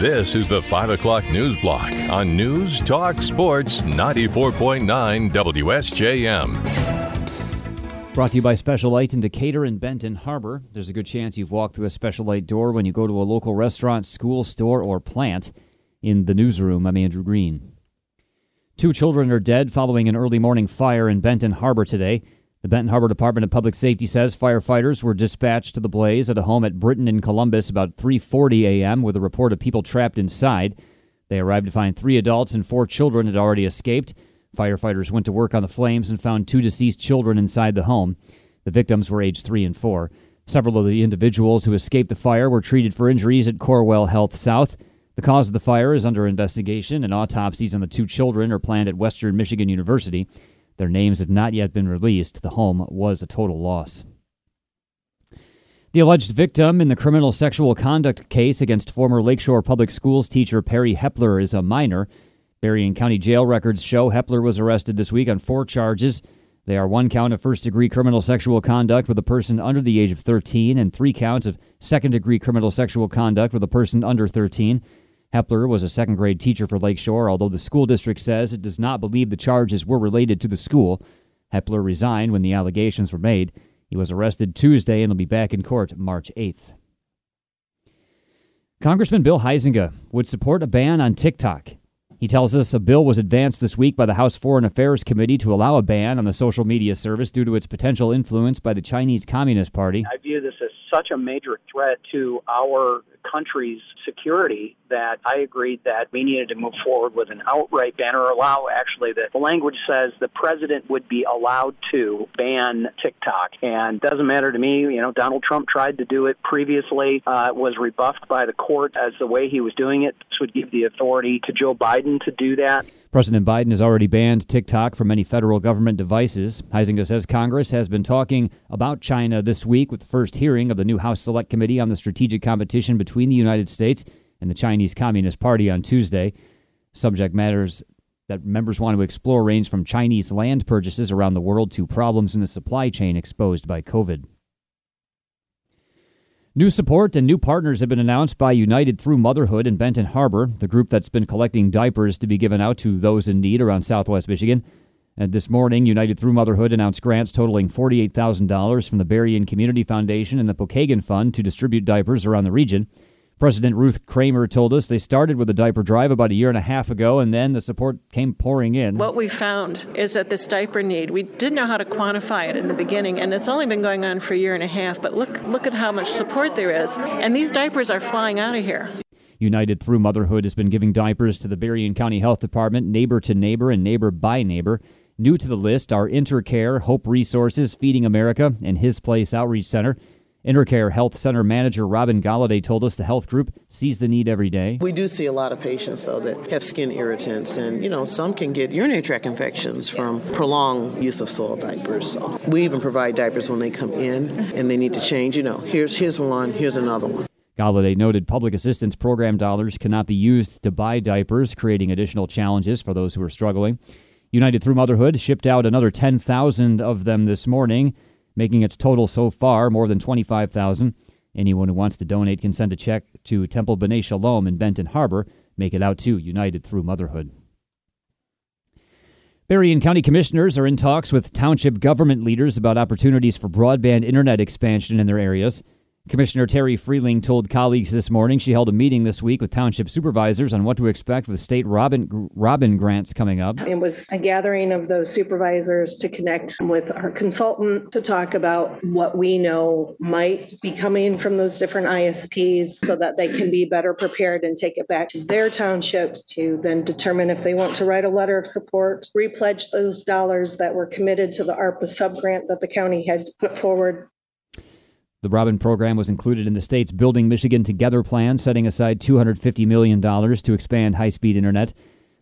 This is the 5 o'clock news block on News Talk Sports 94.9 WSJM. Brought to you by Special Light in Decatur and Benton Harbor. There's a good chance you've walked through a Special Light door when you go to a local restaurant, school, store, or plant. In the newsroom, I'm Andrew Green. Two children are dead following an early morning fire in Benton Harbor today. The Benton Harbor Department of Public Safety says firefighters were dispatched to the blaze at a home at Britain in Columbus about 3:40 a.m. with a report of people trapped inside. They arrived to find 3 adults and 4 children had already escaped. Firefighters went to work on the flames and found two deceased children inside the home. The victims were aged 3 and 4. Several of the individuals who escaped the fire were treated for injuries at Corewell Health South. The cause of the fire is under investigation, and autopsies on the two children are planned at Western Michigan University. Their names have not yet been released. The home was a total loss. The alleged victim in the criminal sexual conduct case against former Lakeshore Public Schools teacher Perry Hepler is a minor. Berrien County jail records show Hepler was arrested this week on four charges. They are one count of first degree criminal sexual conduct with a person under the age of 13 and three counts of second degree criminal sexual conduct with a person under 13. Hepler was a second grade teacher for Lakeshore, although the school district says it does not believe the charges were related to the school. Hepler resigned when the allegations were made. He was arrested Tuesday and will be back in court March 8th. Congressman Bill Huizenga would support a ban on TikTok. He tells us a bill was advanced this week by the House Foreign Affairs Committee to allow a ban on the social media service due to its potential influence by the Chinese Communist Party. I view this as such a major threat to our country's security that I agreed that we needed to move forward with an outright ban or allow actually the, the language says the president would be allowed to ban TikTok. And doesn't matter to me, you know, Donald Trump tried to do it previously, uh, was rebuffed by the court as the way he was doing it. This would give the authority to Joe Biden to do that. President Biden has already banned TikTok from many federal government devices. Huizenga says Congress has been talking about China this week with the first hearing of the new House Select Committee on the Strategic Competition between the United States and the Chinese Communist Party on Tuesday. Subject matters that members want to explore range from Chinese land purchases around the world to problems in the supply chain exposed by COVID. New support and new partners have been announced by United Through Motherhood in Benton Harbor, the group that's been collecting diapers to be given out to those in need around southwest Michigan. And this morning, United Through Motherhood announced grants totaling $48,000 from the Berrien Community Foundation and the Pokagon Fund to distribute diapers around the region. President Ruth Kramer told us they started with a diaper drive about a year and a half ago, and then the support came pouring in. What we found is that this diaper need, we didn't know how to quantify it in the beginning, and it's only been going on for a year and a half, but look, look at how much support there is. And these diapers are flying out of here. United Through Motherhood has been giving diapers to the Berrien County Health Department, neighbor to neighbor, and neighbor by neighbor. New to the list are Intercare, Hope Resources, Feeding America, and His Place Outreach Center. Intercare Health Center Manager Robin Galladay told us the health group sees the need every day. We do see a lot of patients, though, that have skin irritants, and, you know, some can get urinary tract infections from prolonged use of soiled diapers. So we even provide diapers when they come in and they need to change. You know, here's, here's one, here's another one. Galladay noted public assistance program dollars cannot be used to buy diapers, creating additional challenges for those who are struggling. United Through Motherhood shipped out another 10,000 of them this morning making its total so far more than 25,000. Anyone who wants to donate can send a check to Temple B'nai Shalom in Benton Harbor. Make it out to United Through Motherhood. Berrien County commissioners are in talks with township government leaders about opportunities for broadband internet expansion in their areas. Commissioner Terry Freeling told colleagues this morning she held a meeting this week with township supervisors on what to expect with state Robin, Robin grants coming up. It was a gathering of those supervisors to connect with our consultant to talk about what we know might be coming from those different ISPs so that they can be better prepared and take it back to their townships to then determine if they want to write a letter of support, repledge those dollars that were committed to the ARPA subgrant that the county had put forward the Robin program was included in the state's Building Michigan Together plan, setting aside $250 million to expand high speed internet.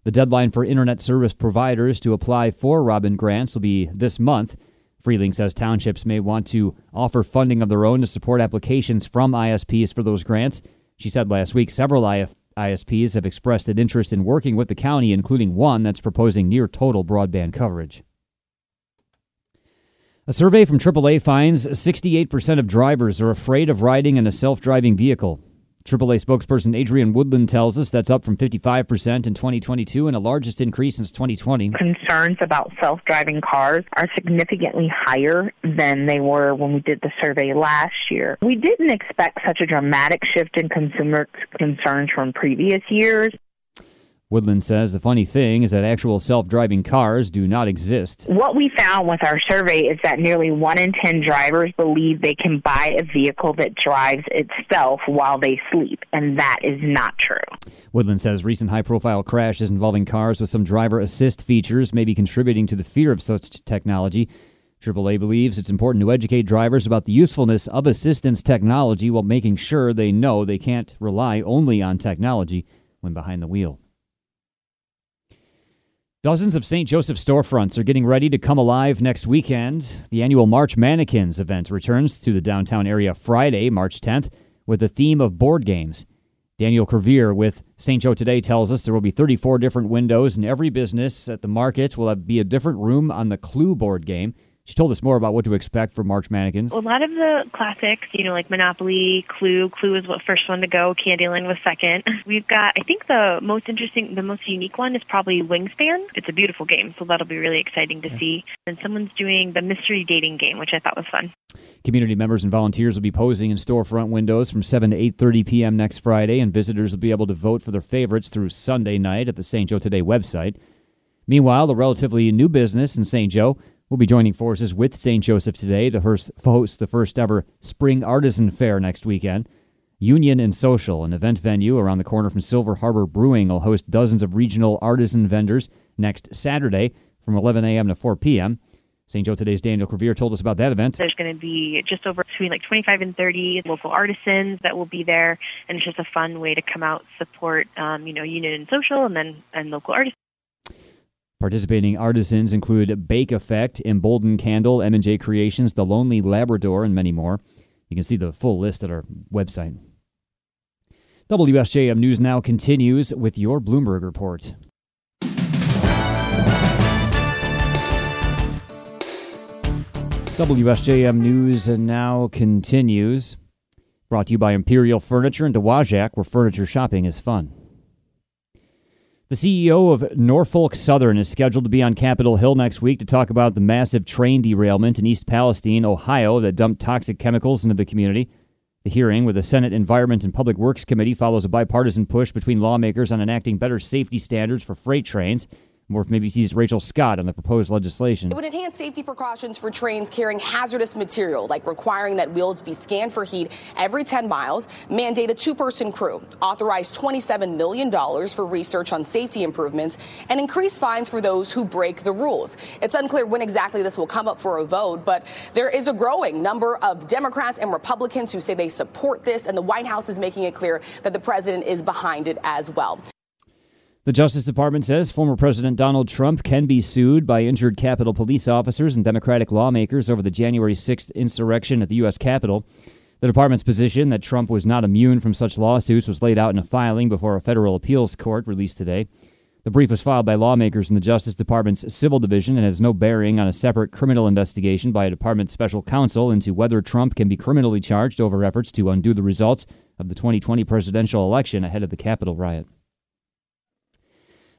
The deadline for internet service providers to apply for Robin grants will be this month. Freeling says townships may want to offer funding of their own to support applications from ISPs for those grants. She said last week several ISPs have expressed an interest in working with the county, including one that's proposing near total broadband coverage. A survey from AAA finds 68% of drivers are afraid of riding in a self driving vehicle. AAA spokesperson Adrian Woodland tells us that's up from 55% in 2022 and the largest increase since 2020. Concerns about self driving cars are significantly higher than they were when we did the survey last year. We didn't expect such a dramatic shift in consumer concerns from previous years. Woodland says the funny thing is that actual self driving cars do not exist. What we found with our survey is that nearly one in 10 drivers believe they can buy a vehicle that drives itself while they sleep, and that is not true. Woodland says recent high profile crashes involving cars with some driver assist features may be contributing to the fear of such technology. AAA believes it's important to educate drivers about the usefulness of assistance technology while making sure they know they can't rely only on technology when behind the wheel. Dozens of St. Joseph storefronts are getting ready to come alive next weekend. The annual March Mannequins event returns to the downtown area Friday, March 10th, with the theme of board games. Danielle Crevier with St. Joe Today tells us there will be 34 different windows, and every business at the market will have be a different room on the Clue board game. She told us more about what to expect for March Mannequins. A lot of the classics, you know, like Monopoly, Clue. Clue is what first one to go. Candyland was second. We've got, I think the most interesting, the most unique one is probably Wingspan. It's a beautiful game, so that'll be really exciting to yeah. see. And someone's doing the mystery dating game, which I thought was fun. Community members and volunteers will be posing in storefront windows from 7 to 8:30 p.m. next Friday, and visitors will be able to vote for their favorites through Sunday night at the St. Joe Today website. Meanwhile, the relatively new business in St. Joe We'll be joining forces with St. Joseph today to host the first ever Spring Artisan Fair next weekend. Union and Social, an event venue around the corner from Silver Harbor Brewing, will host dozens of regional artisan vendors next Saturday from 11 a.m. to 4 p.m. St. Joe Today's Danielle Crevier told us about that event. There's going to be just over between like 25 and 30 local artisans that will be there, and it's just a fun way to come out, support, um, you know, Union and Social, and then and local artists. Participating artisans include Bake Effect, Embolden Candle, M&J Creations, The Lonely Labrador, and many more. You can see the full list at our website. WSJM News Now continues with your Bloomberg report. WSJM News and now continues. Brought to you by Imperial Furniture in Dowagiac, where furniture shopping is fun. The CEO of Norfolk Southern is scheduled to be on Capitol Hill next week to talk about the massive train derailment in East Palestine, Ohio, that dumped toxic chemicals into the community. The hearing with the Senate Environment and Public Works Committee follows a bipartisan push between lawmakers on enacting better safety standards for freight trains. More from ABC's Rachel Scott on the proposed legislation. It would enhance safety precautions for trains carrying hazardous material, like requiring that wheels be scanned for heat every 10 miles, mandate a two person crew, authorize $27 million for research on safety improvements, and increase fines for those who break the rules. It's unclear when exactly this will come up for a vote, but there is a growing number of Democrats and Republicans who say they support this, and the White House is making it clear that the president is behind it as well. The Justice Department says former President Donald Trump can be sued by injured Capitol police officers and Democratic lawmakers over the January 6th insurrection at the U.S. Capitol. The department's position that Trump was not immune from such lawsuits was laid out in a filing before a federal appeals court released today. The brief was filed by lawmakers in the Justice Department's Civil Division and has no bearing on a separate criminal investigation by a department special counsel into whether Trump can be criminally charged over efforts to undo the results of the 2020 presidential election ahead of the Capitol riot.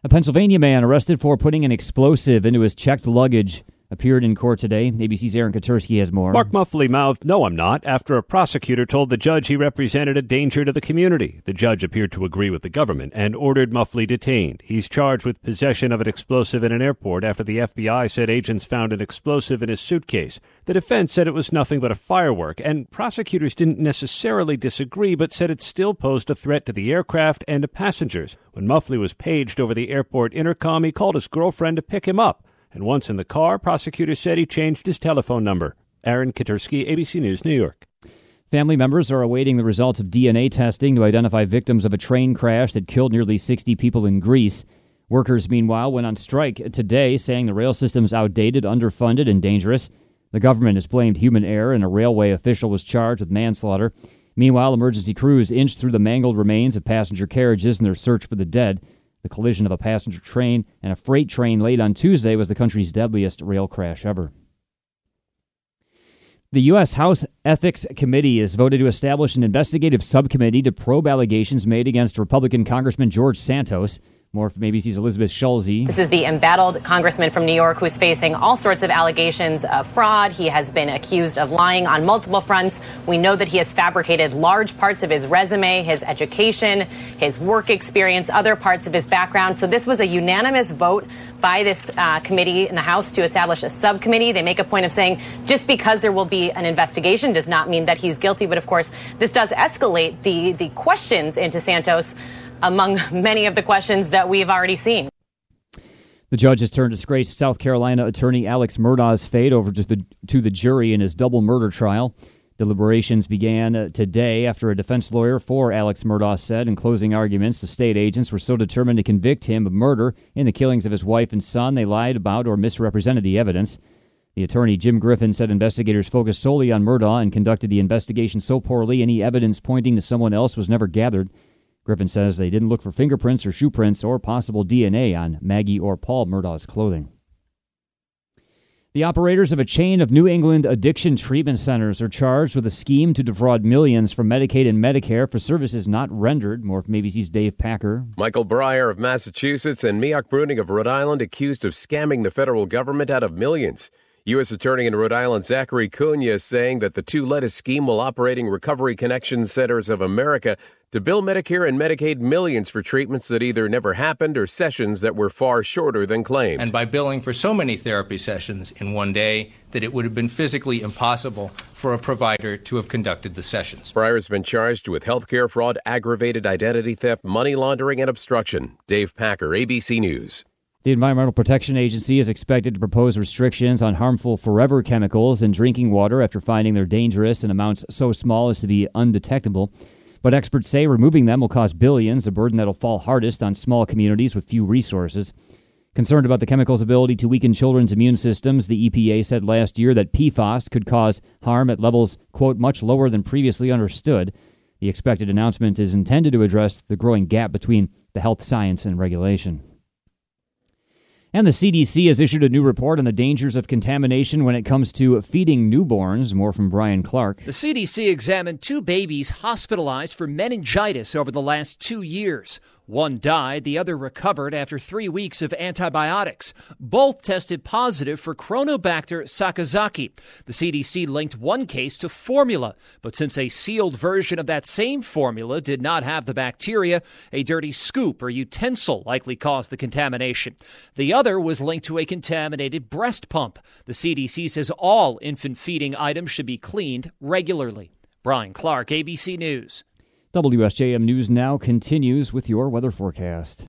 A Pennsylvania man arrested for putting an explosive into his checked luggage appeared in court today. ABC's Aaron Katersky has more. Mark Muffley mouthed, No, I'm not, after a prosecutor told the judge he represented a danger to the community. The judge appeared to agree with the government and ordered Muffley detained. He's charged with possession of an explosive in an airport after the FBI said agents found an explosive in his suitcase. The defense said it was nothing but a firework, and prosecutors didn't necessarily disagree, but said it still posed a threat to the aircraft and to passengers. When Muffley was paged over the airport intercom, he called his girlfriend to pick him up and once in the car, prosecutors said he changed his telephone number. Aaron Katersky, ABC News, New York. Family members are awaiting the results of DNA testing to identify victims of a train crash that killed nearly 60 people in Greece. Workers, meanwhile, went on strike today, saying the rail system is outdated, underfunded, and dangerous. The government has blamed human error, and a railway official was charged with manslaughter. Meanwhile, emergency crews inched through the mangled remains of passenger carriages in their search for the dead. The collision of a passenger train and a freight train late on Tuesday was the country's deadliest rail crash ever. The U.S. House Ethics Committee has voted to establish an investigative subcommittee to probe allegations made against Republican Congressman George Santos. More from ABC's Elizabeth Schulze. This is the embattled congressman from New York who's facing all sorts of allegations of fraud. He has been accused of lying on multiple fronts. We know that he has fabricated large parts of his resume, his education, his work experience, other parts of his background. So this was a unanimous vote by this uh, committee in the House to establish a subcommittee. They make a point of saying just because there will be an investigation does not mean that he's guilty. But of course, this does escalate the, the questions into Santos among many of the questions that we've already seen. The judge has turned disgraced South Carolina attorney Alex Murdaugh's fate over to the, to the jury in his double murder trial. Deliberations began uh, today after a defense lawyer for Alex Murdaugh said in closing arguments the state agents were so determined to convict him of murder in the killings of his wife and son they lied about or misrepresented the evidence. The attorney Jim Griffin said investigators focused solely on Murdaugh and conducted the investigation so poorly any evidence pointing to someone else was never gathered. Griffin says they didn't look for fingerprints or shoe prints or possible DNA on Maggie or Paul Murdaugh's clothing. The operators of a chain of New England addiction treatment centers are charged with a scheme to defraud millions from Medicaid and Medicare for services not rendered. More from ABC's Dave Packer. Michael Breyer of Massachusetts and Miak Bruning of Rhode Island accused of scamming the federal government out of millions. U.S. Attorney in Rhode Island Zachary Cunha is saying that the two led a scheme while operating Recovery Connection Centers of America to bill Medicare and Medicaid millions for treatments that either never happened or sessions that were far shorter than claimed. And by billing for so many therapy sessions in one day that it would have been physically impossible for a provider to have conducted the sessions. Breyer has been charged with healthcare fraud, aggravated identity theft, money laundering, and obstruction. Dave Packer, ABC News. The Environmental Protection Agency is expected to propose restrictions on harmful forever chemicals in drinking water after finding they're dangerous in amounts so small as to be undetectable. But experts say removing them will cost billions, a burden that'll fall hardest on small communities with few resources. Concerned about the chemical's ability to weaken children's immune systems, the EPA said last year that PFAS could cause harm at levels, quote, much lower than previously understood. The expected announcement is intended to address the growing gap between the health science and regulation. And the CDC has issued a new report on the dangers of contamination when it comes to feeding newborns. More from Brian Clark. The CDC examined two babies hospitalized for meningitis over the last two years. One died, the other recovered after three weeks of antibiotics. Both tested positive for Cronobacter sakazakii. The CDC linked one case to formula, but since a sealed version of that same formula did not have the bacteria, a dirty scoop or utensil likely caused the contamination. The other was linked to a contaminated breast pump. The CDC says all infant feeding items should be cleaned regularly. Brian Clark, ABC News. WSJM News now continues with your weather forecast.